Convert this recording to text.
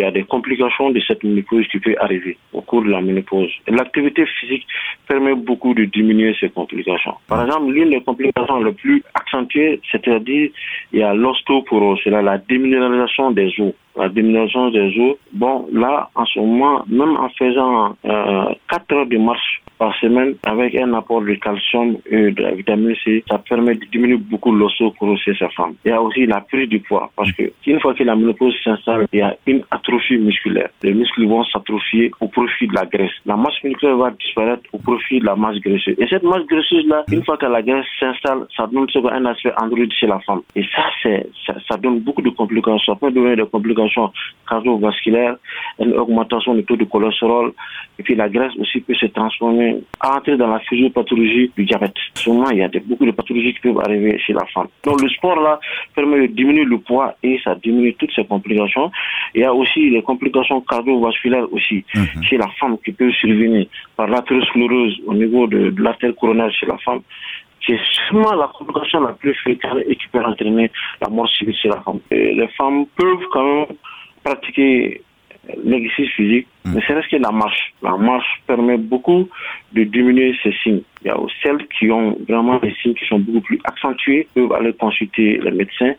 il y a des complications de cette ménopause qui peuvent arriver au cours de la ménopause. L'activité physique permet beaucoup de diminuer ces complications. Par exemple, l'une des complications les plus accentuées, c'est-à-dire il y a l'ostéoporose, c'est la déminéralisation des os la diminution des os. Bon, là, en ce moment, même en faisant euh, 4 heures de marche par semaine avec un apport de calcium et de vitamine C, ça permet de diminuer beaucoup l'osteoporose chez sa femme. Il y a aussi la prise du poids parce que une fois que la ménopause s'installe, il y a une atrophie musculaire. Les muscles vont s'atrophier au profit de la graisse. La masse musculaire va disparaître au profit de la masse graisseuse. Et cette masse graisseuse-là, une fois que la graisse s'installe, ça donne un aspect androïde chez la femme. Et ça, ça, ça donne beaucoup de complications. Ça peut donner des complications cardiovasculaires, une augmentation du taux de cholestérol, et puis la graisse aussi peut se transformer, entrer dans la physiopathologie du diabète. Souvent, il y a beaucoup de pathologies qui peuvent arriver chez la femme. Donc le sport là permet de diminuer le poids et ça diminue toutes ces complications. Il y a aussi les complications cardiovasculaires aussi mhm. chez la femme qui peuvent survenir par l'athérosclérose au niveau de, de l'artère coronaire chez la femme c'est sûrement la complication la plus fréquente et qui peut entraîner la mort civile chez la femme. les femmes peuvent quand même pratiquer l'exercice physique, mm. mais c'est reste que la marche. La marche permet beaucoup de diminuer ces signes. Il y a celles qui ont vraiment des signes qui sont beaucoup plus accentués peuvent aller consulter les médecins